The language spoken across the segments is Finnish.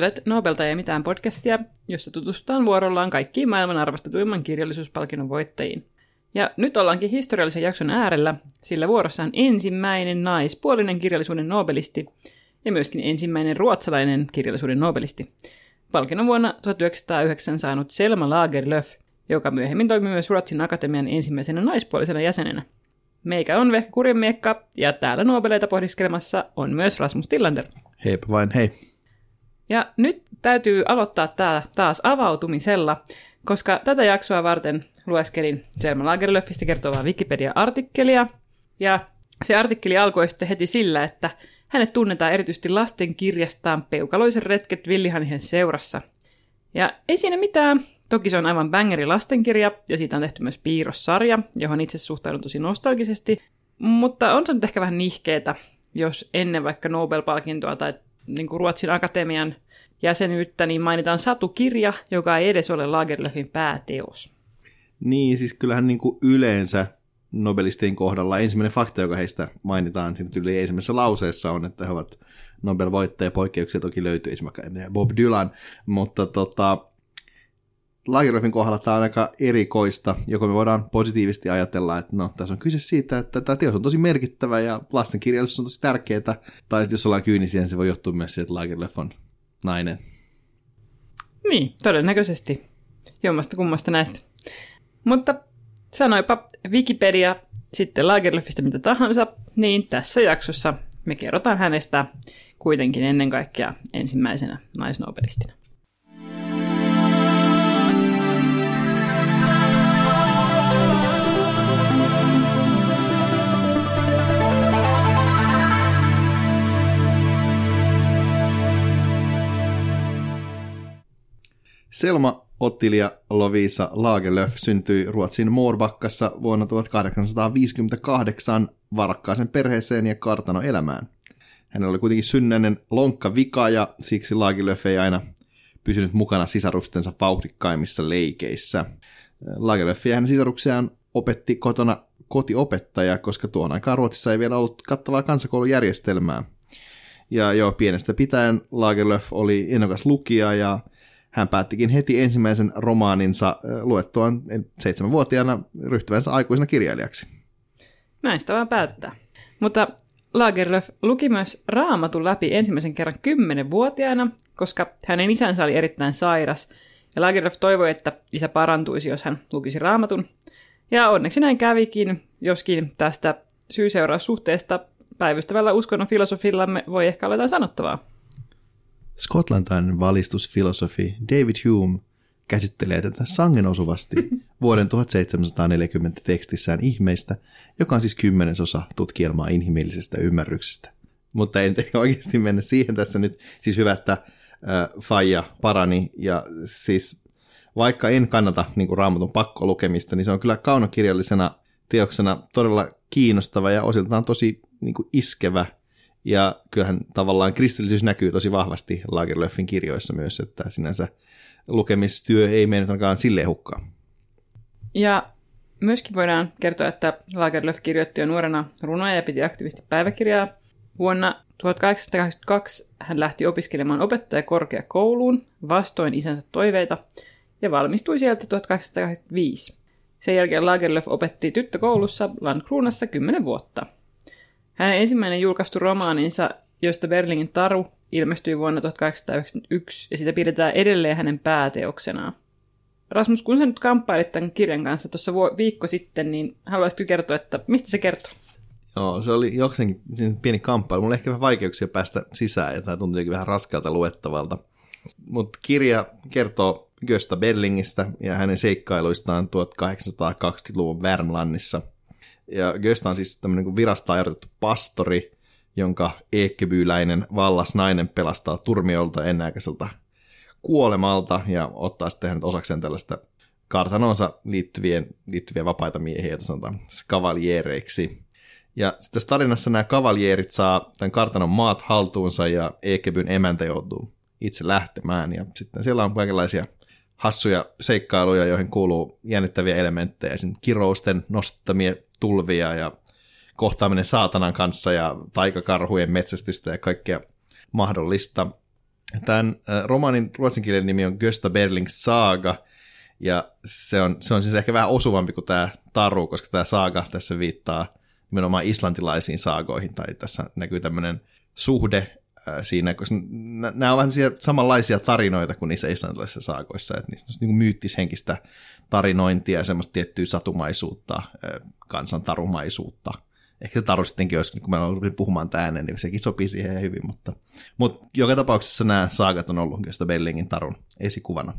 Kuuntelet Nobelta ja mitään podcastia, jossa tutustutaan vuorollaan kaikkiin maailman arvostetuimman kirjallisuuspalkinnon voittajiin. Ja nyt ollaankin historiallisen jakson äärellä, sillä vuorossa on ensimmäinen naispuolinen kirjallisuuden nobelisti ja myöskin ensimmäinen ruotsalainen kirjallisuuden nobelisti. Palkinnon vuonna 1909 saanut Selma Lagerlöf, joka myöhemmin toimi myös Ruotsin akatemian ensimmäisenä naispuolisena jäsenenä. Meikä on Vehkä Kurjemiekka, ja täällä Nobeleita pohdiskelemassa on myös Rasmus Tillander. Heipä vain, hei. Ja nyt täytyy aloittaa tämä taas avautumisella, koska tätä jaksoa varten lueskelin Selma Lagerlöfistä kertovaa Wikipedia-artikkelia, ja se artikkeli alkoi sitten heti sillä, että hänet tunnetaan erityisesti lasten kirjastaan Peukaloisen retket Villihanhen seurassa. Ja ei siinä mitään, Toki se on aivan bangeri lastenkirja, ja siitä on tehty myös piirrossarja, johon itse suhtaudun tosi nostalgisesti. Mutta on se nyt ehkä vähän nihkeetä, jos ennen vaikka Nobel-palkintoa tai niin kuin Ruotsin akatemian jäsenyyttä, niin mainitaan satukirja, joka ei edes ole Lagerlöfin pääteos. Niin, siis kyllähän niin kuin yleensä Nobelistien kohdalla ensimmäinen fakta, joka heistä mainitaan siinä yli ensimmäisessä lauseessa on, että he ovat Nobel-voittajia. Poikkeuksia toki löytyy esimerkiksi Bob Dylan, mutta tota, Lagerlöfin kohdalla tämä on aika erikoista, joko me voidaan positiivisesti ajatella, että no, tässä on kyse siitä, että tämä teos on tosi merkittävä ja lastenkirjallisuus on tosi tärkeää, tai sitten jos ollaan kyynisiä, niin se voi johtua myös siitä, että Lagerlöf on nainen. Niin, todennäköisesti. Jommasta kummasta näistä. Mutta sanoipa Wikipedia sitten Lagerlöfistä mitä tahansa, niin tässä jaksossa me kerrotaan hänestä kuitenkin ennen kaikkea ensimmäisenä naisnobelistina. Selma Ottilia Lovisa Lagerlöf syntyi Ruotsin Moorbakkassa vuonna 1858 varakkaaseen perheeseen ja kartanoelämään. Hänellä oli kuitenkin synnäinen lonkka vika ja siksi Lagerlöf ei aina pysynyt mukana sisarustensa vauhdikkaimmissa leikeissä. Lagerlöf ja hänen sisaruksiaan opetti kotona kotiopettaja, koska tuon aikaan Ruotsissa ei vielä ollut kattavaa kansakoulujärjestelmää. Ja jo pienestä pitäen Lagerlöf oli innokas lukija ja hän päättikin heti ensimmäisen romaaninsa luettuaan seitsemänvuotiaana ryhtyvänsä aikuisena kirjailijaksi. Näistä vaan päättää. Mutta Lagerlöf luki myös raamatun läpi ensimmäisen kerran kymmenenvuotiaana, koska hänen isänsä oli erittäin sairas, ja Lagerlöf toivoi, että isä parantuisi, jos hän lukisi raamatun. Ja onneksi näin kävikin, joskin tästä syy-seuraussuhteesta päivystävällä uskonnon filosofillamme voi ehkä olla jotain sanottavaa. Skotlantainen valistusfilosofi David Hume käsittelee tätä sangen osuvasti vuoden 1740 tekstissään ihmeistä, joka on siis kymmenesosa tutkielmaa inhimillisestä ymmärryksestä. Mutta en oikeasti mennä siihen tässä nyt. Siis hyvä, että äh, Faija parani ja siis vaikka en kannata niin kuin raamatun pakkolukemista, niin se on kyllä kaunokirjallisena teoksena todella kiinnostava ja osiltaan tosi niin kuin iskevä ja kyllähän tavallaan kristillisyys näkyy tosi vahvasti Lagerlöfin kirjoissa myös, että sinänsä lukemistyö ei mennyt ainakaan silleen hukkaan. Ja myöskin voidaan kertoa, että Lagerlöf kirjoitti jo nuorena runoja ja piti aktiivisesti päiväkirjaa. Vuonna 1882 hän lähti opiskelemaan opettajakorkeakouluun vastoin isänsä toiveita ja valmistui sieltä 1885. Sen jälkeen Lagerlöf opetti tyttökoulussa Landkruunassa 10 vuotta – hänen ensimmäinen julkaistu romaaninsa, josta Berlingin taru, ilmestyi vuonna 1891 ja sitä pidetään edelleen hänen pääteoksenaan. Rasmus, kun sä nyt kamppailit tämän kirjan kanssa tuossa viikko sitten, niin haluaisitko kertoa, että mistä se kertoo? Joo, se oli jokseenkin pieni kamppailu. Mulla oli ehkä vähän vaikeuksia päästä sisään ja tämä tuntui vähän raskalta luettavalta. Mutta kirja kertoo Gösta Berlingistä ja hänen seikkailuistaan 1820-luvun Värmlannissa – ja Gösta on siis tämmöinen kuin virasta ajatettu pastori, jonka eekkebyyläinen vallas nainen pelastaa turmiolta ennäköiseltä kuolemalta ja ottaa sitten hänet osakseen tällaista kartanonsa liittyvien, liittyviä vapaita miehiä, joita sanotaan kavaljeereiksi. Ja sitten tässä tarinassa nämä kavaljeerit saa tämän kartanon maat haltuunsa ja Eekebyn emäntä joutuu itse lähtemään. Ja sitten siellä on kaikenlaisia hassuja seikkailuja, joihin kuuluu jännittäviä elementtejä, esimerkiksi kirousten nostamia tulvia ja kohtaaminen saatanan kanssa ja taikakarhujen metsästystä ja kaikkea mahdollista. Tämän romaanin ruotsinkielinen nimi on Gösta Berlings Saga, ja se on, se on siis ehkä vähän osuvampi kuin tämä taru, koska tämä saaga tässä viittaa nimenomaan islantilaisiin saagoihin, tai tässä näkyy tämmöinen suhde siinä, koska nämä ovat samanlaisia tarinoita kuin niissä islantilaisissa saagoissa, että niistä on niin myyttishenkistä tarinointia ja semmoista tiettyä satumaisuutta, kansantarumaisuutta. Ehkä se taru sittenkin olisi, kun mä olin puhumaan tämän äänen, niin sekin sopii siihen hyvin, mutta, mutta joka tapauksessa nämä saagat on ollut sitä Bellingin tarun esikuvana.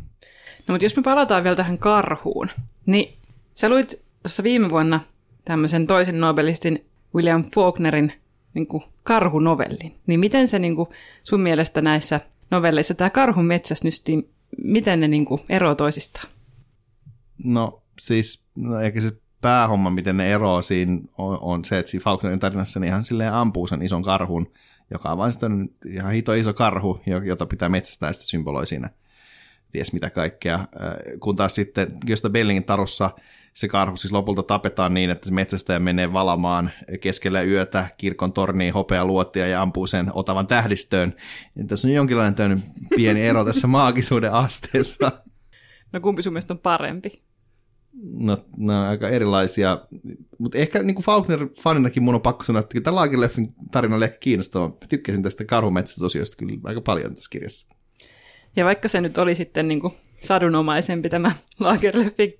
No mutta jos me palataan vielä tähän karhuun, niin sä luit tuossa viime vuonna tämmöisen toisen nobelistin William Faulknerin niin kuin karhunovellin. Niin miten se niin kuin sun mielestä näissä novelleissa, tämä karhun metsästys, niin miten ne niin kuin eroaa toisistaan? No siis, no ehkä se päähomma, miten ne eroaa siinä, on, on se, että siinä Faulknerin tarinassa ne ihan silleen ampuu sen ison karhun, joka on vain ihan hito iso karhu, jota pitää metsästää ja sitten symboloi siinä ties mitä kaikkea. Kun taas sitten Gösta Bellingin tarussa se karhu siis lopulta tapetaan niin, että se metsästäjä menee valamaan keskellä yötä kirkon torniin hopealuottia ja ampuu sen otavan tähdistöön. Ja tässä on jonkinlainen pieni ero tässä maagisuuden asteessa. No kumpi sun mielestä on parempi? No, ne on aika erilaisia, mutta ehkä niin kuin Faulkner-faninakin mun on pakko sanoa, että tämä Lagerlöfin tarina oli ehkä kiinnostava. Mä tykkäsin tästä karhumetsästysosiosta kyllä aika paljon tässä kirjassa. Ja vaikka se nyt oli sitten niin kuin sadunomaisempi tämä Lagerlöfin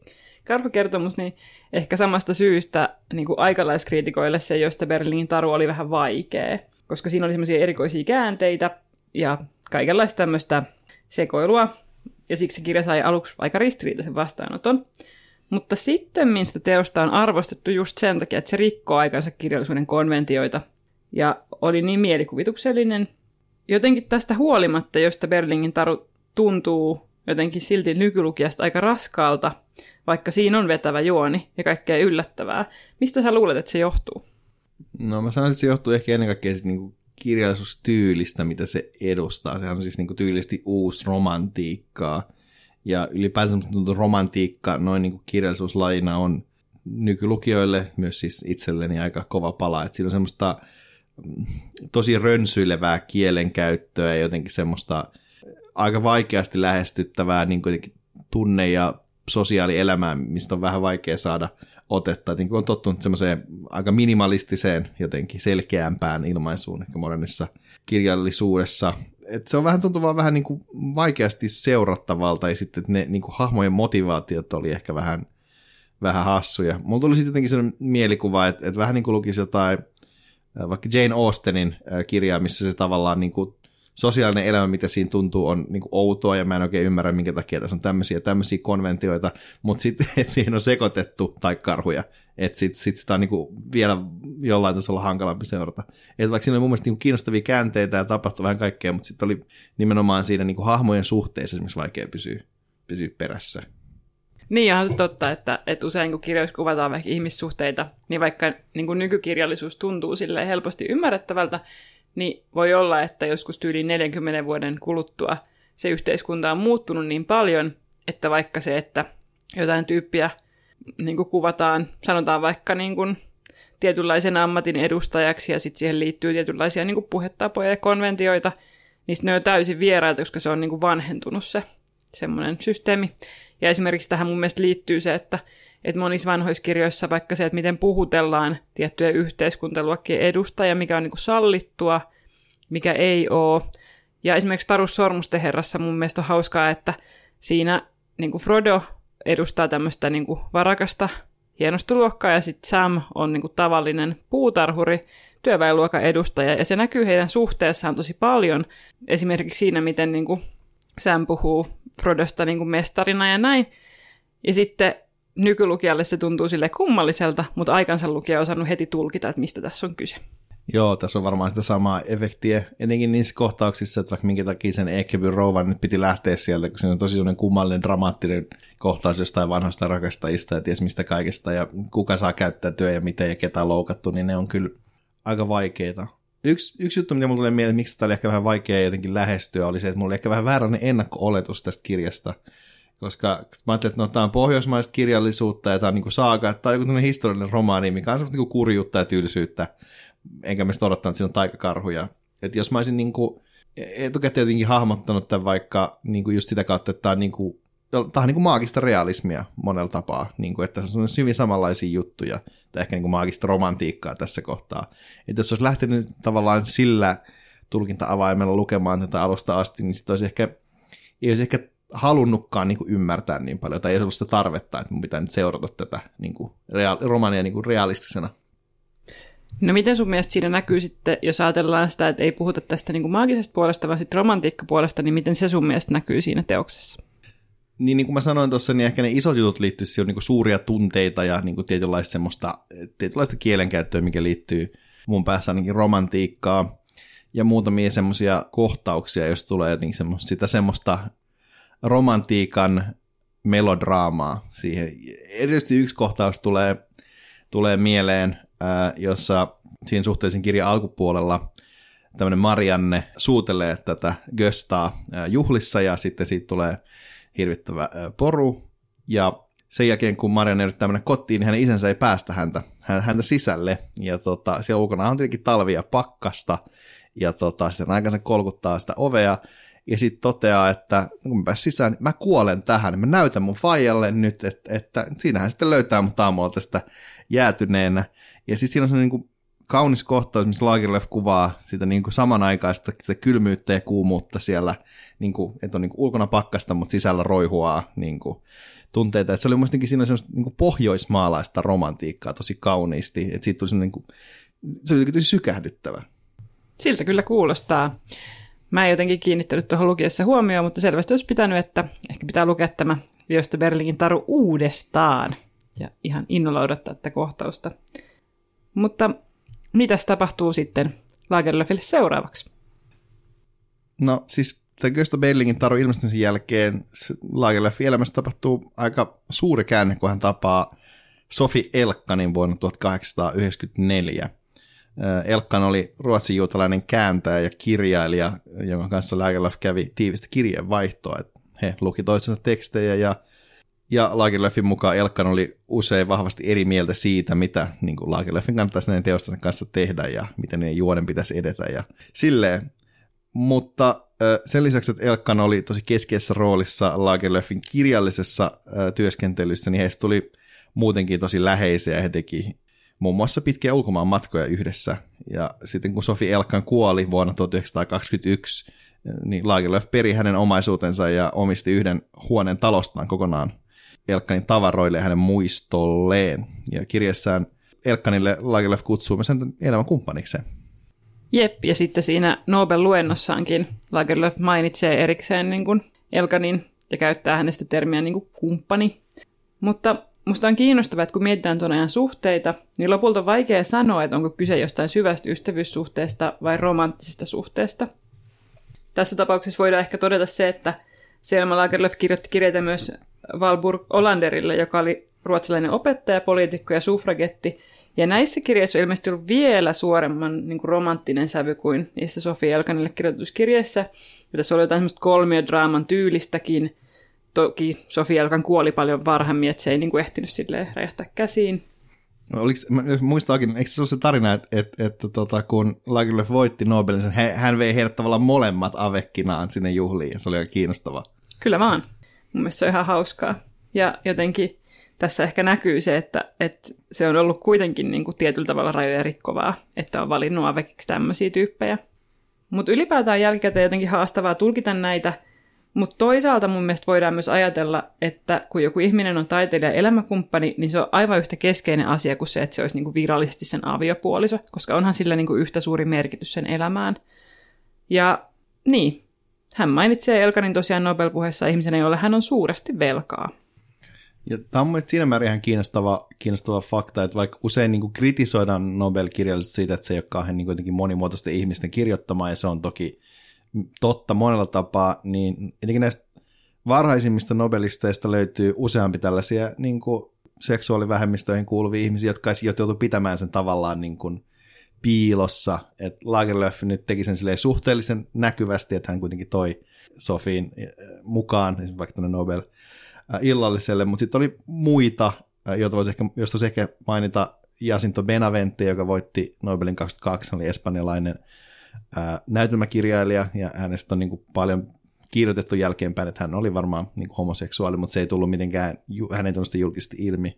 karhukertomus, niin ehkä samasta syystä niin kuin aikalaiskriitikoille se, joista Berliinin taru oli vähän vaikea, koska siinä oli semmoisia erikoisia käänteitä ja kaikenlaista tämmöistä sekoilua, ja siksi kirja sai aluksi aika ristiriitaisen vastaanoton. Mutta sitten mistä teosta on arvostettu just sen takia, että se rikkoo aikansa kirjallisuuden konventioita ja oli niin mielikuvituksellinen. Jotenkin tästä huolimatta, josta Berlingin taru tuntuu jotenkin silti nykylukijasta aika raskaalta, vaikka siinä on vetävä juoni ja kaikkea yllättävää. Mistä sä luulet, että se johtuu? No mä sanoisin, että se johtuu ehkä ennen kaikkea sit niinku kirjallisuustyylistä, mitä se edustaa. Sehän on siis niinku tyylisesti uusi romantiikkaa. Ja ylipäätään romantiikka noin niinku kirjallisuuslajina on nykylukijoille, myös siis itselleni aika kova pala. Että siinä on semmoista mm, tosi rönsyilevää kielenkäyttöä ja jotenkin semmoista aika vaikeasti lähestyttävää niin tunne- ja sosiaalielämää, mistä on vähän vaikea saada otetta. Niin on tottunut semmoiseen aika minimalistiseen, jotenkin selkeämpään ilmaisuun ehkä modernissa kirjallisuudessa. Et se on vähän tuntuu vaan vähän niin kuin vaikeasti seurattavalta ja sitten ne niin kuin hahmojen motivaatiot oli ehkä vähän, vähän hassuja. Mulla tuli sitten jotenkin sellainen mielikuva, että, että vähän niin kuin lukisi jotain vaikka Jane Austenin kirjaa, missä se tavallaan niin kuin sosiaalinen elämä, mitä siinä tuntuu, on niin kuin outoa, ja mä en oikein ymmärrä, minkä takia tässä on tämmöisiä, tämmöisiä konventioita, mutta sitten siihen on sekoitettu, tai karhuja, että sitten sit sitä on niin kuin vielä jollain tasolla hankalampi seurata. Et vaikka siinä oli mun mielestä niin kiinnostavia käänteitä ja tapahtui vähän kaikkea, mutta sitten oli nimenomaan siinä niin kuin hahmojen suhteessa esimerkiksi vaikea pysyä, pysyä perässä. Niin, onhan se totta, että, että usein kun kirjoissa kuvataan vaikka ihmissuhteita, niin vaikka niin kuin nykykirjallisuus tuntuu sille helposti ymmärrettävältä, niin voi olla, että joskus tyyliin 40 vuoden kuluttua se yhteiskunta on muuttunut niin paljon, että vaikka se, että jotain tyyppiä niin kuin kuvataan, sanotaan vaikka niin kuin tietynlaisen ammatin edustajaksi ja sitten siihen liittyy tietynlaisia niin kuin puhetapoja ja konventioita, niin ne on täysin vieraita, koska se on niin kuin vanhentunut se semmoinen systeemi. Ja esimerkiksi tähän mun mielestä liittyy se, että että monissa vanhoissa kirjoissa vaikka se, että miten puhutellaan tiettyjä yhteiskuntaluokkien edustajia, mikä on niin kuin sallittua, mikä ei ole. Ja esimerkiksi Tarus Sormusten herrassa mun mielestä on hauskaa, että siinä niin kuin Frodo edustaa tämmöistä niin kuin varakasta hienostoluokkaa ja sitten Sam on niin kuin tavallinen puutarhuri, työväenluokan edustaja, ja se näkyy heidän suhteessaan tosi paljon. Esimerkiksi siinä, miten niin kuin Sam puhuu Frodosta niin kuin mestarina ja näin. Ja sitten nykylukijalle se tuntuu sille kummalliselta, mutta aikansa lukija on osannut heti tulkita, että mistä tässä on kyse. Joo, tässä on varmaan sitä samaa efektiä, etenkin niissä kohtauksissa, että vaikka minkä takia sen Ekeby Rouvan nyt piti lähteä sieltä, kun se on tosi sellainen kummallinen, dramaattinen kohtaus jostain vanhasta rakastajista ja ties mistä kaikesta, ja kuka saa käyttää työ ja miten ja ketä loukattu, niin ne on kyllä aika vaikeita. Yksi, yksi juttu, mitä mulle tulee mieleen, miksi tämä oli ehkä vähän vaikea jotenkin lähestyä, oli se, että mulla oli ehkä vähän vääränne ennakko-oletus tästä kirjasta koska mä ajattelin, että no, tämä on pohjoismaista kirjallisuutta ja tämä on niin saaga, että tämä on joku historiallinen romaani, mikä on semmoista niin kurjuutta ja tylsyyttä, enkä mä sitä odottanut, että siinä on taikakarhuja. Että jos mä olisin niin kuin etukäteen jotenkin hahmottanut tämän vaikka niin kuin just sitä kautta, että tämä on, niin kuin, tämä on niin kuin maagista realismia monella tapaa, niin kuin, että se on hyvin samanlaisia juttuja, tai ehkä niin kuin maagista romantiikkaa tässä kohtaa. Että jos olisi lähtenyt tavallaan sillä tulkinta-avaimella lukemaan tätä alusta asti, niin sitten olisi ehkä, ei olisi ehkä halunnutkaan niin kuin ymmärtää niin paljon, tai ei olisi ollut sitä tarvetta, että mun pitää nyt seurata tätä niin kuin, rea- romania niin kuin realistisena. No miten sun mielestä siinä näkyy sitten, jos ajatellaan sitä, että ei puhuta tästä niin kuin maagisesta puolesta, vaan sitten romantiikkapuolesta, niin miten se sun mielestä näkyy siinä teoksessa? Niin, niin kuin mä sanoin tuossa, niin ehkä ne isot jutut liittyy siihen niin suuria tunteita ja niin kuin tietynlaista, semmoista, tietynlaista kielenkäyttöä, mikä liittyy mun päässä ainakin romantiikkaa ja muutamia semmoisia kohtauksia, jos tulee jotenkin semmoista, sitä semmoista romantiikan melodraamaa siihen. Erityisesti yksi kohtaus tulee, tulee mieleen, ää, jossa siinä suhteellisen kirjan alkupuolella tämmöinen Marianne suutelee tätä Göstaa juhlissa ja sitten siitä tulee hirvittävä poru ja sen jälkeen, kun Marianne yrittää mennä kotiin, niin hänen isänsä ei päästä häntä, häntä sisälle. Ja tota, siellä ulkona on tietenkin talvia pakkasta, ja tota, sitten aikansa kolkuttaa sitä ovea, ja sitten toteaa, että kun mä pääsin sisään, niin mä kuolen tähän, mä näytän mun faijalle nyt, että, että siinähän sitten löytää mut aamulla tästä jäätyneenä. Ja sitten siinä on sellainen niin kuin kaunis kohtaus, missä Lagerlöf kuvaa sitä niin kuin samanaikaista sitä kylmyyttä ja kuumuutta siellä, niin kuin, että on niin kuin ulkona pakkasta, mutta sisällä roihuaa niin kuin, tunteita. Et se oli muistakin siinä semmoista niin kuin pohjoismaalaista romantiikkaa tosi kauniisti, että siitä tuli niin kuin, se oli tosi sykähdyttävä. Siltä kyllä kuulostaa. Mä en jotenkin kiinnittänyt tuohon lukiessa huomioon, mutta selvästi olisi pitänyt, että ehkä pitää lukea tämä Liosta Berlingin taru uudestaan. Ja ihan innolla odottaa tätä kohtausta. Mutta mitäs tapahtuu sitten Lagerlöfille seuraavaksi? No siis tämän Gösta Berlingin taru ilmestymisen jälkeen Lagerlöfin elämässä tapahtuu aika suuri käänne, kun hän tapaa Sofi Elkkanin vuonna 1894. Elkkan oli ruotsin juutalainen kääntäjä ja kirjailija, jonka kanssa Lagerlöf kävi tiivistä kirjeenvaihtoa. He luki toisensa tekstejä ja, ja Lagerlöfin mukaan Elkkan oli usein vahvasti eri mieltä siitä, mitä niin kuin Lagerlöfin kannattaisi näiden teosten kanssa tehdä ja miten niiden juonen pitäisi edetä ja silleen. Mutta sen lisäksi, että Elkkan oli tosi keskeisessä roolissa Lagerlöfin kirjallisessa työskentelyssä, niin heistä tuli muutenkin tosi läheisiä ja he teki muun muassa pitkiä ulkomaan matkoja yhdessä. Ja sitten kun Sofi Elkan kuoli vuonna 1921, niin Lagerlöf peri hänen omaisuutensa ja omisti yhden huoneen talostaan kokonaan Elkanin tavaroille ja hänen muistolleen. Ja kirjassaan Elkanille Lagerlöf kutsuu myös hänen elämän kumppanikseen. Jep, ja sitten siinä Nobel-luennossaankin Lagerlöf mainitsee erikseen niin kuin Elkanin ja käyttää hänestä termiä niin kuin kumppani. Mutta Musta on kiinnostavaa, että kun mietitään tuon ajan suhteita, niin lopulta on vaikea sanoa, että onko kyse jostain syvästä ystävyyssuhteesta vai romanttisesta suhteesta. Tässä tapauksessa voidaan ehkä todeta se, että Selma Lagerlöf kirjoitti kirjeitä myös Valburg Olanderille, joka oli ruotsalainen opettaja, poliitikko ja suffragetti. Ja näissä kirjeissä on ollut vielä suoremman niin kuin romanttinen sävy kuin niissä Sofia Elkanille kirjoituskirjeissä, tässä oli jotain semmoista kolmiodraaman tyylistäkin – toki Sofia Elkan kuoli paljon varhemmin, että se ei niin kuin ehtinyt silleen räjähtää käsiin. No, oliko, muistaakin, eikö se ole se tarina, että, että, että tota, kun Lagerlöf voitti Nobelin, hän, hän vei heidät tavallaan molemmat avekkinaan sinne juhliin, se oli aika kiinnostavaa. Kyllä vaan. Mun mielestä se on ihan hauskaa. Ja jotenkin tässä ehkä näkyy se, että, että se on ollut kuitenkin niin kuin tietyllä tavalla rajoja rikkovaa, että on valinnut avekiksi tämmöisiä tyyppejä. Mutta ylipäätään jälkikäteen jotenkin haastavaa tulkita näitä – mutta toisaalta mun mielestä voidaan myös ajatella, että kun joku ihminen on taiteilija elämäkumppani, niin se on aivan yhtä keskeinen asia kuin se, että se olisi niinku virallisesti sen aviopuoliso, koska onhan sillä niinku yhtä suuri merkitys sen elämään. Ja niin, hän mainitsee Elkanin tosiaan Nobel-puheessa ihmisenä, jolle hän on suuresti velkaa. Ja tämä on mielestäni siinä määrin ihan kiinnostava, kiinnostava fakta, että vaikka usein niin kuin kritisoidaan Nobel-kirjallisuutta siitä, että se ei ole kauhean niin kuin monimuotoisten ihmisten kirjoittamaa, ja se on toki totta monella tapaa, niin etenkin näistä varhaisimmista nobelisteista löytyy useampi tällaisia niin kuin seksuaalivähemmistöihin kuuluvia ihmisiä, jotka joutuu pitämään sen tavallaan niin kuin piilossa. Et Lagerlöf nyt teki sen suhteellisen näkyvästi, että hän kuitenkin toi Sofiin eh, mukaan, esimerkiksi vaikka tänne Nobel eh, illalliselle, mutta sitten oli muita, eh, joita voisi ehkä, josta voisi ehkä mainita Jacinto Benavente, joka voitti Nobelin 22, hän oli espanjalainen näytelmäkirjailija, ja hänestä on niin kuin paljon kirjoitettu jälkeenpäin, että hän oli varmaan niin kuin homoseksuaali, mutta se ei tullut mitenkään, hän ei tullut julkisesti ilmi.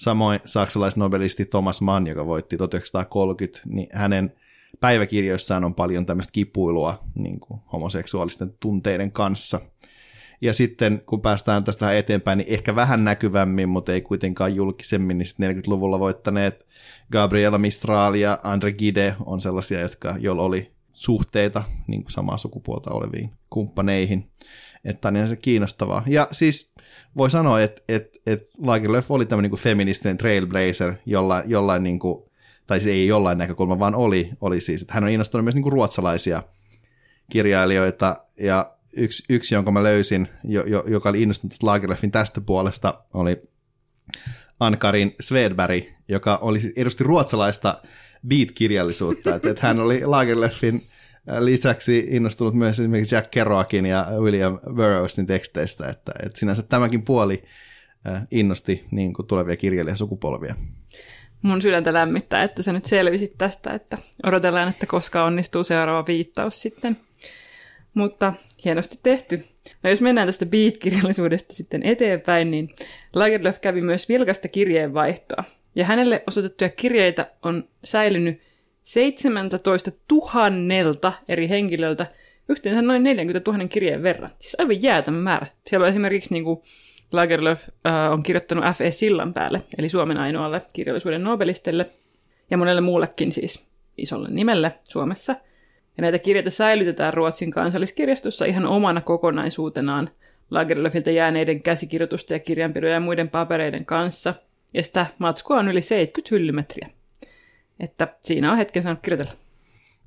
Samoin saksalaisnobelisti Thomas Mann, joka voitti 1930, niin hänen päiväkirjoissaan on paljon tämmöistä kipuilua niin kuin homoseksuaalisten tunteiden kanssa. Ja sitten kun päästään tästä vähän eteenpäin, niin ehkä vähän näkyvämmin, mutta ei kuitenkaan julkisemmin, niin 40-luvulla voittaneet Gabriela Mistral ja Andre Gide on sellaisia, jotka, joilla oli suhteita niin kuin samaa sukupuolta oleviin kumppaneihin. Että on se kiinnostavaa. Ja siis voi sanoa, että, että, että Lagerlöf oli tämmöinen niin feministinen trailblazer, jolla, jollain niin kuin, tai se ei jollain näkökulma, vaan oli, oli siis, että hän on innostunut myös niin kuin ruotsalaisia kirjailijoita, ja yksi, yksi jonka mä löysin, jo, jo, joka oli innostunut Lagerlöfin tästä puolesta, oli Ankarin Svedberg, joka oli, siis edusti ruotsalaista beat-kirjallisuutta, että, että hän oli Lagerlöfin lisäksi innostunut myös esimerkiksi Jack Kerouacin ja William Burroughsin teksteistä, että, että sinänsä tämäkin puoli innosti niin kuin tulevia kirjailijasukupolvia. Mun sydäntä lämmittää, että sä nyt selvisit tästä, että odotellaan, että koska onnistuu seuraava viittaus sitten. Mutta hienosti tehty. No jos mennään tästä beat-kirjallisuudesta sitten eteenpäin, niin Lagerlöf kävi myös vilkasta kirjeenvaihtoa. Ja hänelle osoitettuja kirjeitä on säilynyt 17 000 eri henkilöltä yhteensä noin 40 000 kirjeen verran. Siis aivan jäätämä määrä. Siellä on esimerkiksi niin kuin Lagerlöf äh, on kirjoittanut F.E. Sillan päälle, eli Suomen ainoalle kirjallisuuden Nobelistelle, ja monelle muullekin siis isolle nimelle Suomessa. Ja näitä kirjeitä säilytetään Ruotsin kansalliskirjastossa ihan omana kokonaisuutenaan Lagerlöfiltä jääneiden käsikirjoitusten ja kirjanpidon ja muiden papereiden kanssa. Ja sitä matskua on yli 70 hyllymetriä. Että siinä on hetken saanut kirjoitella.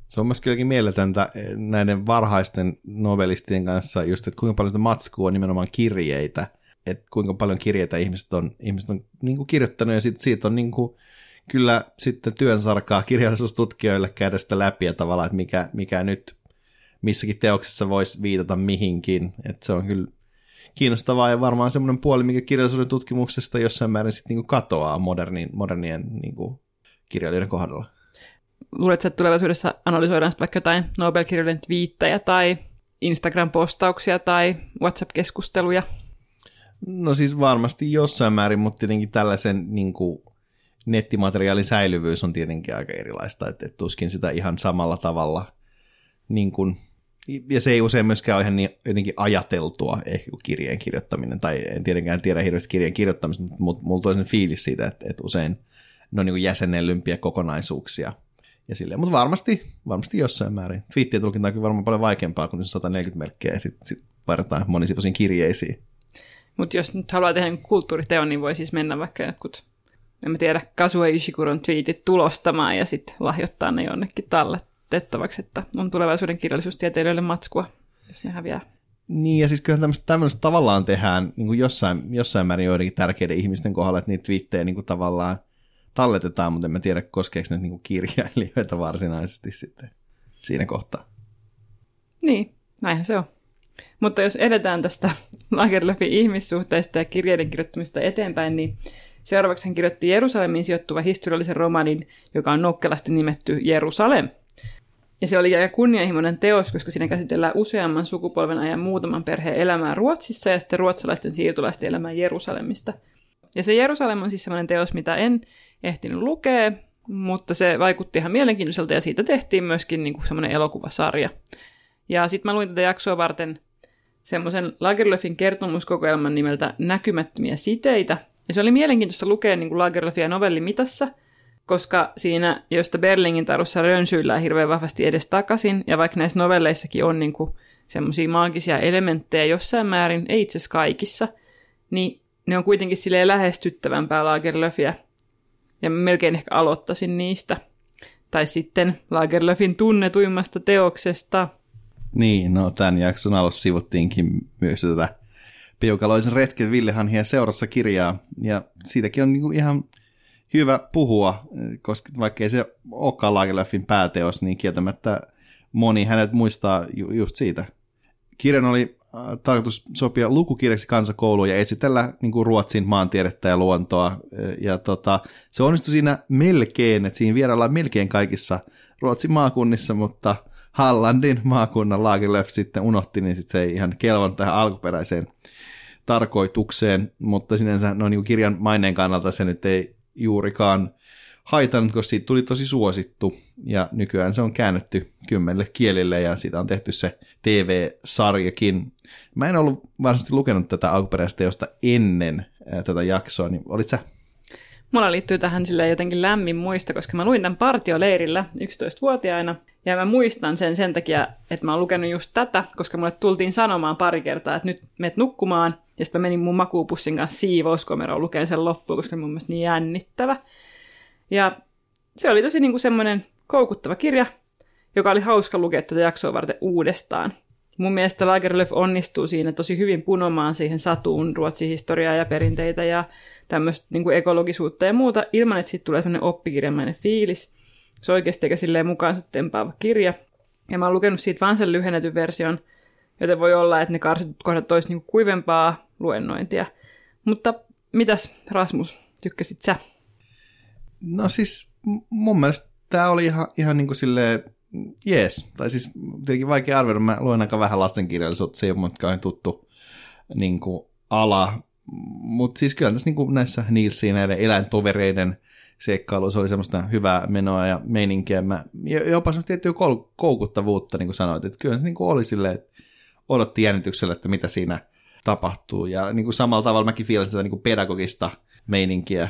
Se on myös kylläkin mieletöntä eh, näiden varhaisten novelistien kanssa, just, että kuinka paljon sitä matskua on nimenomaan kirjeitä, että kuinka paljon kirjeitä ihmiset on, ihmiset on niin kuin kirjoittanut, ja sit, siitä on niin kuin, kyllä sitten työn sarkaa kirjallisuustutkijoille käydä sitä läpi, ja tavallaan, että mikä, mikä nyt missäkin teoksessa voisi viitata mihinkin, että se on kyllä kiinnostavaa ja varmaan semmoinen puoli, mikä kirjallisuuden tutkimuksesta jossain määrin sitten niin katoaa modernin, modernien niin kuin kirjailijoiden kohdalla. Luuletko, että tulevaisuudessa analysoidaan vaikka jotain Nobel-kirjojen twiittejä tai Instagram-postauksia tai WhatsApp-keskusteluja? No siis varmasti jossain määrin, mutta tietenkin tällaisen niin kuin, nettimateriaalin säilyvyys on tietenkin aika erilaista, että, että tuskin sitä ihan samalla tavalla niin kuin, ja se ei usein myöskään ole ihan niin jotenkin ajateltua ehkä kuin kirjeen kirjoittaminen, tai en tietenkään tiedä hirveästi kirjeen kirjoittamista, mutta mulla tulee sen fiilis siitä, että, että usein ne on niin jäsennellympiä kokonaisuuksia. Ja silleen, mutta varmasti, varmasti jossain määrin. Twiittien tulkinta on varmaan paljon vaikeampaa kuin 140 merkkiä ja sitten sit vaihdetaan monisivuisiin kirjeisiin. Mutta jos nyt haluaa tehdä kulttuuriteon, niin voi siis mennä vaikka jotkut, en mä tiedä, Kasue Ishikuron twiitit tulostamaan ja sitten lahjoittaa ne jonnekin talletettavaksi, että on tulevaisuuden kirjallisuustieteilijöille matskua, jos ne häviää. Niin, ja siis kyllä tämmöistä, tämmöistä tavallaan tehdään niin kuin jossain, jossain määrin joidenkin tärkeiden ihmisten kohdalla, että niitä twiittejä niin kuin tavallaan talletetaan, mutta en mä tiedä, koskeeko ne niin kirjailijoita varsinaisesti sitten siinä kohtaa. Niin, näinhän se on. Mutta jos edetään tästä Lagerlöfin ihmissuhteista ja kirjeiden kirjoittamista eteenpäin, niin seuraavaksi hän kirjoitti Jerusalemin sijoittuva historiallisen romanin, joka on nokkelasti nimetty Jerusalem. Ja se oli aika kunnianhimoinen teos, koska siinä käsitellään useamman sukupolven ajan muutaman perheen elämää Ruotsissa ja sitten ruotsalaisten siirtolaisten elämää Jerusalemista. Ja se Jerusalem on siis sellainen teos, mitä en ehtinyt lukea, mutta se vaikutti ihan mielenkiintoiselta ja siitä tehtiin myöskin niin kuin semmoinen elokuvasarja. Ja sitten mä luin tätä jaksoa varten semmoisen Lagerlöfin kertomuskokoelman nimeltä Näkymättömiä siteitä. Ja se oli mielenkiintoista lukea niin kuin Lagerlöfia novellimitassa, koska siinä, josta Berlingin tarussa rönsyillään hirveän vahvasti edes takaisin, ja vaikka näissä novelleissakin on niin semmoisia maagisia elementtejä jossain määrin, ei itse asiassa kaikissa, niin ne on kuitenkin silleen lähestyttävämpää Lagerlöfiä ja melkein ehkä aloittaisin niistä. Tai sitten Lagerlöfin tunnetuimmasta teoksesta. Niin, no tämän jakson alussa sivuttiinkin myös tätä Peukaloisen retken Villehanhien seurassa kirjaa, ja siitäkin on niinku ihan hyvä puhua, koska vaikkei se olekaan Lagerlöfin pääteos, niin kieltämättä moni hänet muistaa ju- just siitä. Kirjan oli tarkoitus sopia lukukirjaksi kansakouluun ja esitellä niin kuin Ruotsin maantiedettä ja luontoa. Äh, ja tota, se onnistui siinä melkein, että siinä vieraillaan melkein kaikissa Ruotsin maakunnissa, mutta Hallandin maakunnan Lagerlöf sitten unohti, niin sitten se ei ihan kelvannut tähän alkuperäiseen tarkoitukseen, mutta sinänsä no, niin kirjan maineen kannalta se nyt ei juurikaan haitannut, koska siitä tuli tosi suosittu, ja nykyään se on käännetty kymmenelle kielille, ja siitä on tehty se TV-sarjakin. Mä en ollut varsinaisesti lukenut tätä alkuperäistä teosta ennen tätä jaksoa, niin olit sä? Mulla liittyy tähän sille jotenkin lämmin muista, koska mä luin tämän partioleirillä 11-vuotiaana, ja mä muistan sen sen takia, että mä oon lukenut just tätä, koska mulle tultiin sanomaan pari kertaa, että nyt menet nukkumaan, ja sitten mä menin mun makuupussin kanssa siivouskomeroon lukeen sen loppuun, koska mun mielestä niin jännittävä. Ja se oli tosi niinku semmoinen koukuttava kirja, joka oli hauska lukea tätä jaksoa varten uudestaan. Mun mielestä Lagerlöf onnistuu siinä tosi hyvin punomaan siihen satuun Ruotsin historiaa ja perinteitä ja tämmöistä niin kuin ekologisuutta ja muuta, ilman että siitä tulee sellainen oppikirjamainen fiilis. Se on oikeasti eikä silleen mukaan tempaava kirja. Ja mä oon lukenut siitä vaan sen lyhennetyn version, joten voi olla, että ne karsitut kohdat olisi niin kuivempaa luennointia. Mutta mitäs Rasmus, tykkäsit sä? No siis mun mielestä tämä oli ihan, ihan niin kuin silleen jees. Tai siis tietenkin vaikea arvioida, mä luen aika vähän lastenkirjallisuutta, se ei ole mun tuttu niin kuin ala, mutta siis kyllä tässä niin näissä Nilsiin näiden eläintovereiden seikkailuissa oli semmoista hyvää menoa ja meininkiä. Mä, jopa semmoista tiettyä koukuttavuutta, niin kuin sanoit, että kyllä se niin kuin oli silleen, että odotti jännityksellä, että mitä siinä tapahtuu. Ja niin kuin samalla tavalla mäkin fiilasin tätä niin kuin pedagogista meininkiä.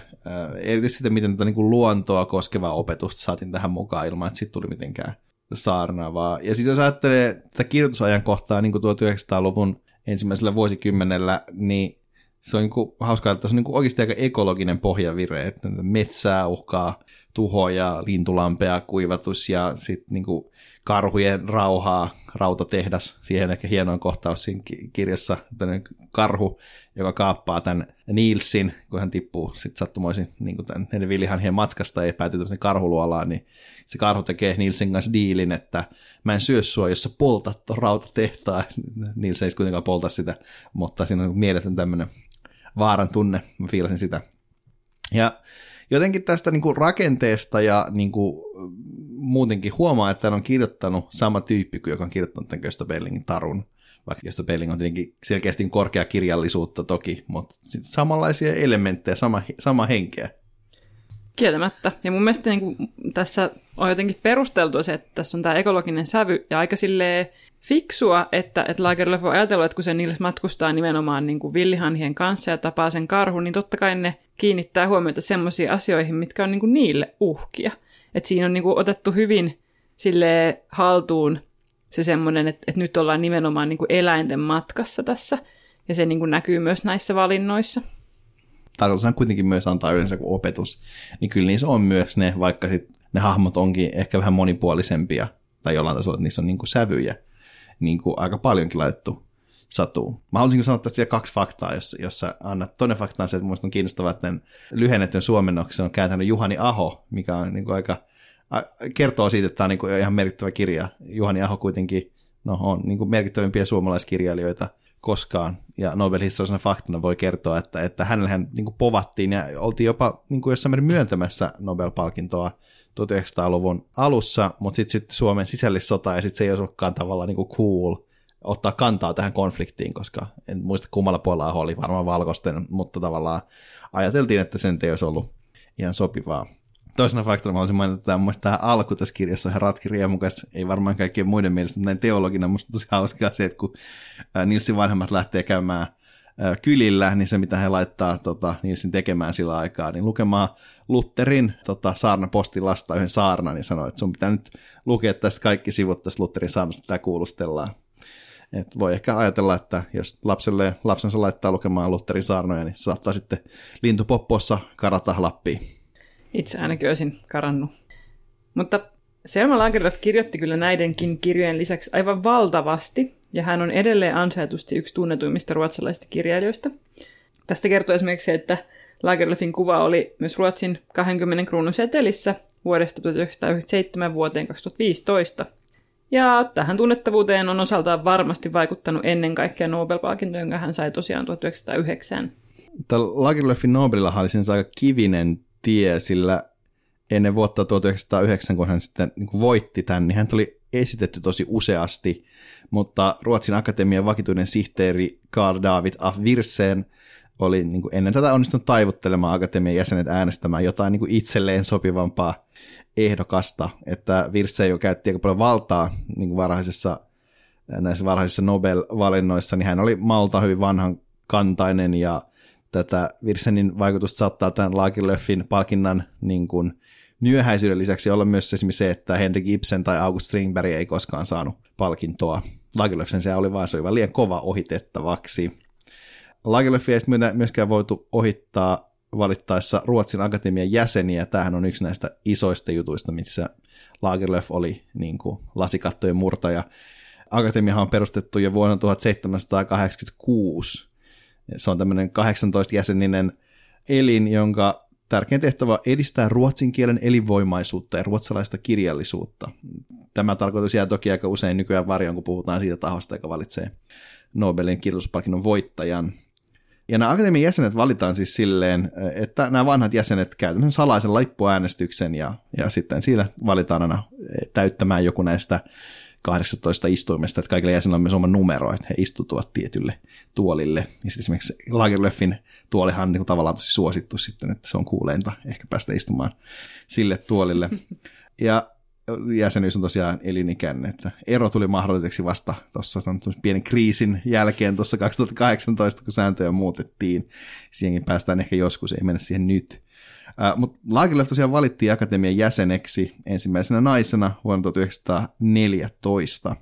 erityisesti sitä, miten tätä niin luontoa koskevaa opetusta saatiin tähän mukaan ilman, että siitä tuli mitenkään saarnaavaa. Ja sitten jos ajattelee tätä kirjoitusajan kohtaa niin kuin 1900-luvun ensimmäisellä vuosikymmenellä, niin se on niin kuin, hauskaa, että se on niin kuin oikeasti aika ekologinen pohjavire, että metsää uhkaa tuho ja lintulampea kuivatus ja sitten niin karhujen rauhaa, rautatehdas, siihen ehkä hienoin kohtaus siinä kirjassa, tämmöinen karhu, joka kaappaa tämän Nielsin, kun hän tippuu sitten sattumoisin niin kuin tämän neljän villihanhien matkasta ja päätyy tämmöisen karhuluolaan, niin se karhu tekee Nielsin kanssa diilin, että mä en syö sua, jos sä poltat ton rautatehtaa. Niels ei kuitenkaan polta sitä, mutta siinä on mieletön tämmöinen vaaran tunne, mä fiilasin sitä. Ja jotenkin tästä niin kuin rakenteesta ja niin kuin muutenkin huomaa, että hän on kirjoittanut sama tyyppi kuin joka on kirjoittanut tämän Gösta Bellingin tarun. Vaikka Gösta Belling on tietenkin selkeästi korkea kirjallisuutta toki, mutta samanlaisia elementtejä, sama, sama henkeä. Kieltämättä. Ja mun mielestä niin kuin tässä on jotenkin perusteltu se, että tässä on tämä ekologinen sävy ja aika silleen fiksua, että, että Lagerlöf on ajatellut, että kun se Nils matkustaa nimenomaan niin kuin villihanhien kanssa ja tapaa sen karhun, niin totta kai ne kiinnittää huomiota semmoisiin asioihin, mitkä on niin kuin niille uhkia. Että siinä on niin kuin otettu hyvin sille haltuun se semmoinen, että, että nyt ollaan nimenomaan niin kuin eläinten matkassa tässä, ja se niin kuin näkyy myös näissä valinnoissa. Tarkoitus on kuitenkin myös antaa yleensä kuin opetus, niin kyllä niissä on myös ne, vaikka sit ne hahmot onkin ehkä vähän monipuolisempia, tai jollain tasolla, että niissä on niin kuin sävyjä, niin kuin aika paljonkin laitettu satuu. Mä haluaisin sanoa tästä vielä kaksi faktaa, jos, jossa annat. Toinen fakta on se, että mun on kiinnostavaa, että lyhennetyn suomennoksen on kääntänyt Juhani Aho, mikä on niin kuin aika, kertoo siitä, että tämä on niin kuin ihan merkittävä kirja. Juhani Aho kuitenkin no, on niin kuin merkittävimpiä suomalaiskirjailijoita koskaan, ja Nobel-historiallisena faktana voi kertoa, että, että hänellähän niin kuin povattiin ja oltiin jopa niin kuin jossain määrin myöntämässä Nobel-palkintoa 1900-luvun alussa, mutta sitten syttyi Suomen sisällissota ja sitten se ei ollutkaan tavallaan niin cool ottaa kantaa tähän konfliktiin, koska en muista kummalla puolella oli varmaan valkoisten, mutta tavallaan ajateltiin, että sen ei olisi ollut ihan sopivaa. Toisena faktona mä haluaisin mainita, että tämä, tämä alku tässä kirjassa on ihan ei varmaan kaikkien muiden mielestä, mutta näin teologina musta tosi hauskaa se, että kun Nilsin vanhemmat lähtee käymään kylillä, niin se mitä he laittaa tota, Nilsin tekemään sillä aikaa, niin lukemaan Lutherin tota, saarna postilasta yhden saarnan, niin sanoi, että sun pitää nyt lukea tästä kaikki sivut tästä Lutherin saarnasta, tämä kuulustellaan. Et voi ehkä ajatella, että jos lapselle, lapsensa laittaa lukemaan Lutherin saarnoja, niin saattaa sitten lintupoppossa karata Lappiin. Itse ainakin olisin karannut. Mutta Selma Lagerlöf kirjoitti kyllä näidenkin kirjojen lisäksi aivan valtavasti, ja hän on edelleen ansaitusti yksi tunnetuimmista ruotsalaisista kirjailijoista. Tästä kertoo esimerkiksi se, että Lagerlöfin kuva oli myös Ruotsin 20 kruunun setelissä vuodesta 1997 vuoteen 2015. Ja tähän tunnettavuuteen on osaltaan varmasti vaikuttanut ennen kaikkea Nobel-palkinto, jonka hän sai tosiaan 1909. Tällä Lagerlöfin Nobelilla oli siis aika kivinen tie, sillä ennen vuotta 1909, kun hän sitten niin kuin voitti tämän, niin hän oli esitetty tosi useasti, mutta Ruotsin akatemian vakituinen sihteeri Karl David af Virseen oli niin kuin ennen tätä onnistunut taivuttelemaan akatemian jäsenet äänestämään jotain niin kuin itselleen sopivampaa ehdokasta, että Virse jo käytti aika paljon valtaa niin kuin varhaisessa, näissä varhaisissa Nobel-valinnoissa, niin hän oli Malta hyvin vanhan kantainen ja tätä Virsenin vaikutusta saattaa tämän Lagerlöfin palkinnan niin kuin myöhäisyyden lisäksi olla myös esimerkiksi se, että Henrik Ibsen tai August Strindberg ei koskaan saanut palkintoa. Lagerlöf sen oli vaan, se liian kova ohitettavaksi. Lagerlöfiä ei myöskään voitu ohittaa valittaessa Ruotsin akatemian jäseniä. Tämähän on yksi näistä isoista jutuista, missä Lagerlöf oli niin kuin, lasikattojen murtaja. Akatemiahan on perustettu jo vuonna 1786. Se on tämmöinen 18-jäseninen elin, jonka tärkein tehtävä on edistää ruotsin kielen elinvoimaisuutta ja ruotsalaista kirjallisuutta. Tämä tarkoitus jää toki aika usein nykyään varjon, kun puhutaan siitä tahosta, joka valitsee Nobelin kirjallisuuspalkinnon voittajan. Ja nämä akatemian jäsenet valitaan siis silleen, että nämä vanhat jäsenet käytännön salaisen laippuäänestyksen ja, ja sitten siellä valitaan aina täyttämään joku näistä 18 istuimesta, että kaikilla jäsenillä on myös oma numero, että he istutuvat tietylle tuolille. Ja sitten esimerkiksi Lagerlöfin tuolihan on niin tavallaan tosi suosittu sitten, että se on kuuleinta ehkä päästä istumaan sille tuolille. Ja jäsenyys on tosiaan elinikäinen, että ero tuli mahdolliseksi vasta tuossa pienen kriisin jälkeen tuossa 2018, kun sääntöjä muutettiin. Siihenkin päästään ehkä joskus, ei mennä siihen nyt. Mutta Lagerlöf tosiaan valittiin akatemian jäseneksi ensimmäisenä naisena vuonna 1914.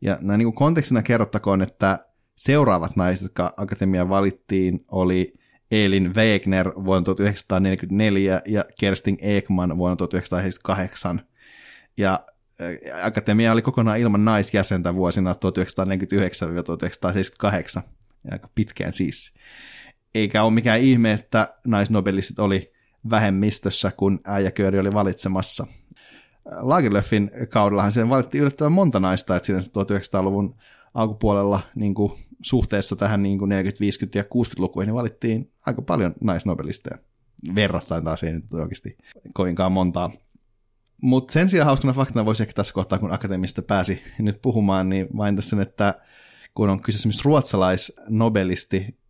Ja näin niin kuin kontekstina kerrottakoon, että seuraavat naiset, jotka akatemiaan valittiin, oli Elin Wegner vuonna 1944 ja Kerstin Ekman vuonna 1978. Ja akatemia oli kokonaan ilman naisjäsentä vuosina 1949-1978. Ja aika pitkään siis. Eikä ole mikään ihme, että naisnobelistit oli vähemmistössä, kun äijäkööri oli valitsemassa. Lagerlöfin kaudellahan sen valittiin yllättävän monta naista, että siinä 1900-luvun alkupuolella niin kuin suhteessa tähän niin kuin 40-, 50- ja 60-lukuihin niin valittiin aika paljon naisnobelisteja. Verrattain taas ei nyt oikeasti kovinkaan montaa. Mutta sen sijaan hauskana faktana voisi ehkä tässä kohtaa, kun akateemista pääsi nyt puhumaan, niin vain tässä, että kun on kyseessä esimerkiksi ruotsalaisnobelisti,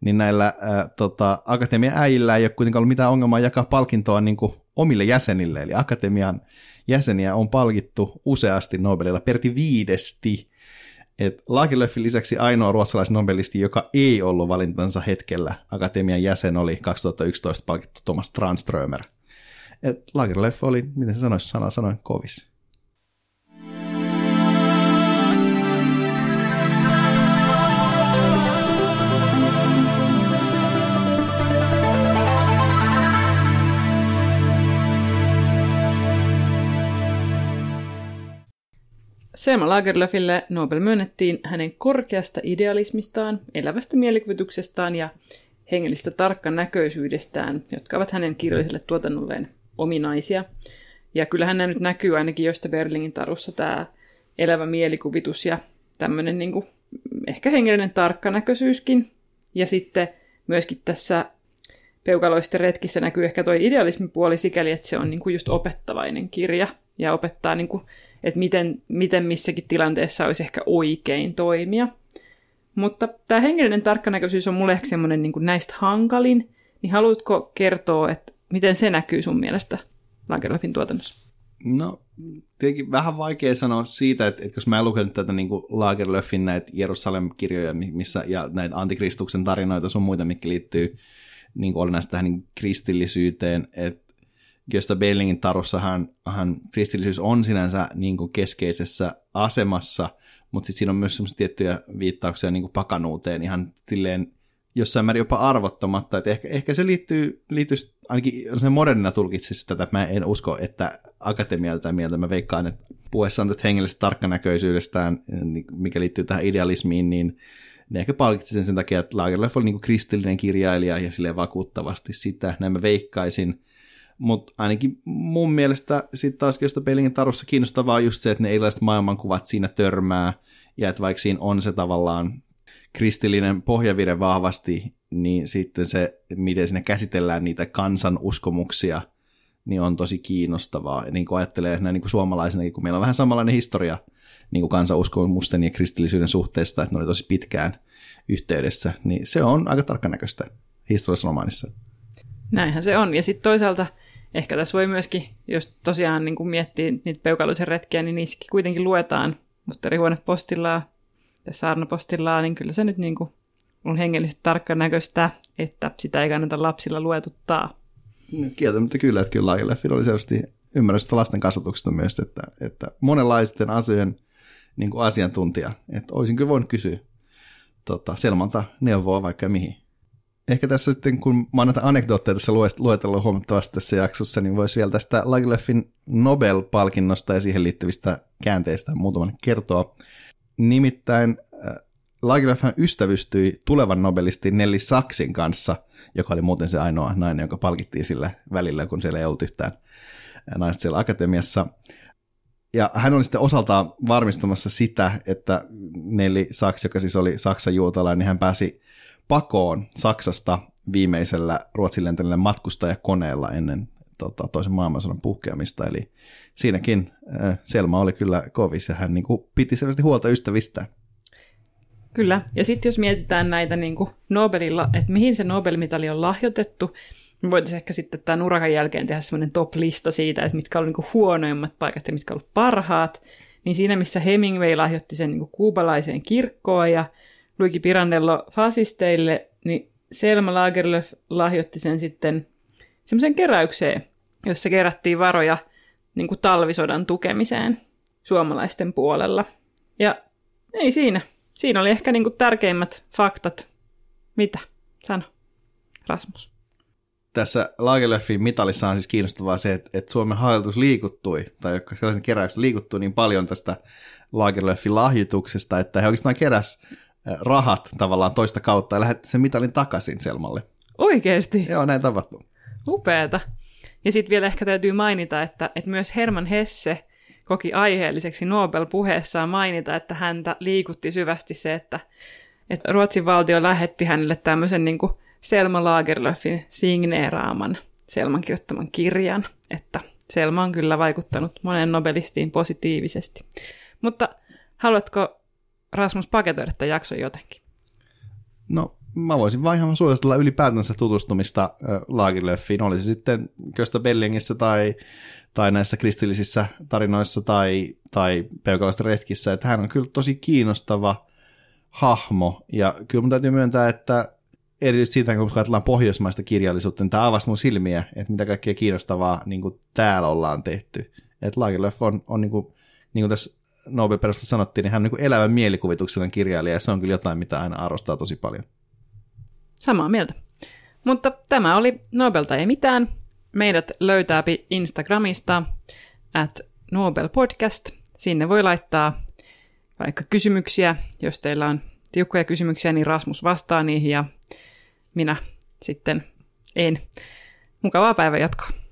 niin näillä ää, tota, akatemian äijillä ei ole kuitenkaan ollut mitään ongelmaa jakaa palkintoa niin kuin omille jäsenille, eli akatemian jäseniä on palkittu useasti Nobelilla, perti viidesti. Et Lagerlöfin lisäksi ainoa ruotsalaisnobelisti, joka ei ollut valintansa hetkellä akatemian jäsen, oli 2011 palkittu Thomas Tranströmer. Et Lagerlöf oli, miten se sanoisi, sana sanoin, kovis. Selma Lagerlöfille Nobel myönnettiin hänen korkeasta idealismistaan, elävästä mielikuvituksestaan ja hengellistä tarkkan näköisyydestään, jotka ovat hänen kirjalliselle tuotannolleen ominaisia. Ja kyllähän nämä nyt näkyy ainakin joista Berlingin tarussa tämä elävä mielikuvitus ja tämmöinen niin kuin, ehkä hengellinen tarkkanäköisyyskin. Ja sitten myöskin tässä peukaloisten retkissä näkyy ehkä tuo idealismipuoli sikäli, että se on niin kuin just opettavainen kirja ja opettaa niin kuin että miten, miten missäkin tilanteessa olisi ehkä oikein toimia. Mutta tämä hengellinen tarkkanäköisyys on mulle ehkä semmoinen niin näistä hankalin, niin haluatko kertoa, että miten se näkyy sun mielestä Lagerlöfin tuotannossa? No, tietenkin vähän vaikea sanoa siitä, että, että jos mä en lukenut tätä niin Lagerlöfin näitä Jerusalem-kirjoja missä, ja näitä antikristuksen tarinoita sun muita, mitkä liittyy niin olennaisesti tähän niin kristillisyyteen, että Gösta Bellingin tarussahan hän, kristillisyys on sinänsä niin kuin keskeisessä asemassa, mutta sitten siinä on myös semmoisia tiettyjä viittauksia niin kuin pakanuuteen ihan silleen jossain määrin jopa arvottamatta, että ehkä, ehkä se liittyy, liittyy ainakin se modernina tulkitsisi tätä, mä en usko, että akatemialta mieltä, mä veikkaan, että puhuessaan tästä hengellisestä tarkkanäköisyydestään, niin mikä liittyy tähän idealismiin, niin ne ehkä palkitsi sen sen takia, että Lagerlöf oli niin kristillinen kirjailija ja sille vakuuttavasti sitä, näin mä veikkaisin, mutta ainakin mun mielestä sitten taas Gösta Bellingin tarussa kiinnostavaa on just se, että ne erilaiset maailmankuvat siinä törmää, ja että vaikka siinä on se tavallaan kristillinen pohjavire vahvasti, niin sitten se, miten siinä käsitellään niitä kansan uskomuksia, niin on tosi kiinnostavaa. Ja niin kuin ajattelee näin niin kuin suomalaisena, kun meillä on vähän samanlainen historia niin kuin kansanuskomusten ja kristillisyyden suhteesta, että ne oli tosi pitkään yhteydessä, niin se on aika tarkkanäköistä historiallisessa romaanissa. Näinhän se on. Ja sitten toisaalta ehkä tässä voi myöskin, jos tosiaan niin kuin miettii niitä peukaloisen retkiä, niin niissäkin kuitenkin luetaan mutterihuonepostillaa ja saarnapostillaa, niin kyllä se nyt niin kuin on hengellisesti tarkkanäköistä, että sitä ei kannata lapsilla luetuttaa. No, kieltämättä kyllä, että kyllä Laajaleffin oli selvästi ymmärrystä lasten kasvatuksesta myös, että, että monenlaisten asioiden niin kuin asiantuntija, että olisin kyllä voinut kysyä tota, Selmalta neuvoa vaikka mihin. Ehkä tässä sitten, kun mä näitä anekdootteja tässä luetellut huomattavasti tässä jaksossa, niin voisi vielä tästä Lagerlöfin Nobel-palkinnosta ja siihen liittyvistä käänteistä muutaman kertoa. Nimittäin äh, Lagerlöf ystävystyi tulevan nobelistin Nelly Saksin kanssa, joka oli muuten se ainoa nainen, joka palkittiin sillä välillä, kun siellä ei ollut yhtään naista siellä akatemiassa. Ja hän oli sitten osaltaan varmistamassa sitä, että Nelly Saks, joka siis oli Saksan juutalainen, niin hän pääsi pakoon Saksasta viimeisellä Ruotsin lentäneellä matkustajakoneella ennen tota, toisen maailmansodan puhkeamista. Eli siinäkin äh, Selma oli kyllä kovis ja hän niin kuin, piti selvästi huolta ystävistä. Kyllä. Ja sitten jos mietitään näitä niin kuin Nobelilla, että mihin se Nobel-mitali on lahjoitettu, niin voitaisiin ehkä sitten tämän urakan jälkeen tehdä semmoinen top-lista siitä, että mitkä olivat niin huonoimmat paikat ja mitkä olivat parhaat. Niin siinä, missä Hemingway lahjoitti sen niin kuin kuubalaiseen kirkkoon ja Luigi Pirandello fasisteille, niin Selma Lagerlöf lahjoitti sen sitten semmoiseen keräykseen, jossa kerättiin varoja niin kuin talvisodan tukemiseen suomalaisten puolella. Ja ei siinä. Siinä oli ehkä niin kuin tärkeimmät faktat. Mitä? Sano, Rasmus. Tässä Lagerlöfin mitalissa on siis kiinnostavaa se, että, että Suomen hallitus liikuttui, tai sellaisen keräyksessä liikuttui niin paljon tästä Lagerlöfin lahjoituksesta, että he oikeastaan keräs rahat tavallaan toista kautta ja lähetti sen mitalin takaisin Selmalle. Oikeesti? Joo, näin tapahtuu. Upeeta. Ja sitten vielä ehkä täytyy mainita, että, että myös Herman Hesse koki aiheelliseksi Nobel-puheessaan mainita, että häntä liikutti syvästi se, että, että Ruotsin valtio lähetti hänelle tämmöisen niin kuin Selma Lagerlöfin signeeraaman Selman kirjoittaman kirjan, että Selma on kyllä vaikuttanut monen nobelistiin positiivisesti. Mutta haluatko Rasmus paketoida tämän jakson jotenkin? No, mä voisin vaan ihan suositella ylipäätänsä tutustumista Lagerlöfiin, oli se sitten Köstä Bellingissä tai, tai näissä kristillisissä tarinoissa tai, tai peukalaisten retkissä, että hän on kyllä tosi kiinnostava hahmo, ja kyllä mun täytyy myöntää, että erityisesti siitä, kun ajatellaan pohjoismaista kirjallisuutta, niin tämä avasi mun silmiä, että mitä kaikkea kiinnostavaa niin täällä ollaan tehty. Että Lagerlöf on, on niin kuin, niin kuin tässä nobel perusta sanottiin, niin hän on niin kuin elävän mielikuvituksellinen kirjailija, ja se on kyllä jotain, mitä aina arvostaa tosi paljon. Samaa mieltä. Mutta tämä oli Nobelta ei mitään. Meidät löytääpi Instagramista at Nobel Podcast. Sinne voi laittaa vaikka kysymyksiä. Jos teillä on tiukkoja kysymyksiä, niin Rasmus vastaa niihin ja minä sitten en. Mukavaa päivän jatkoa.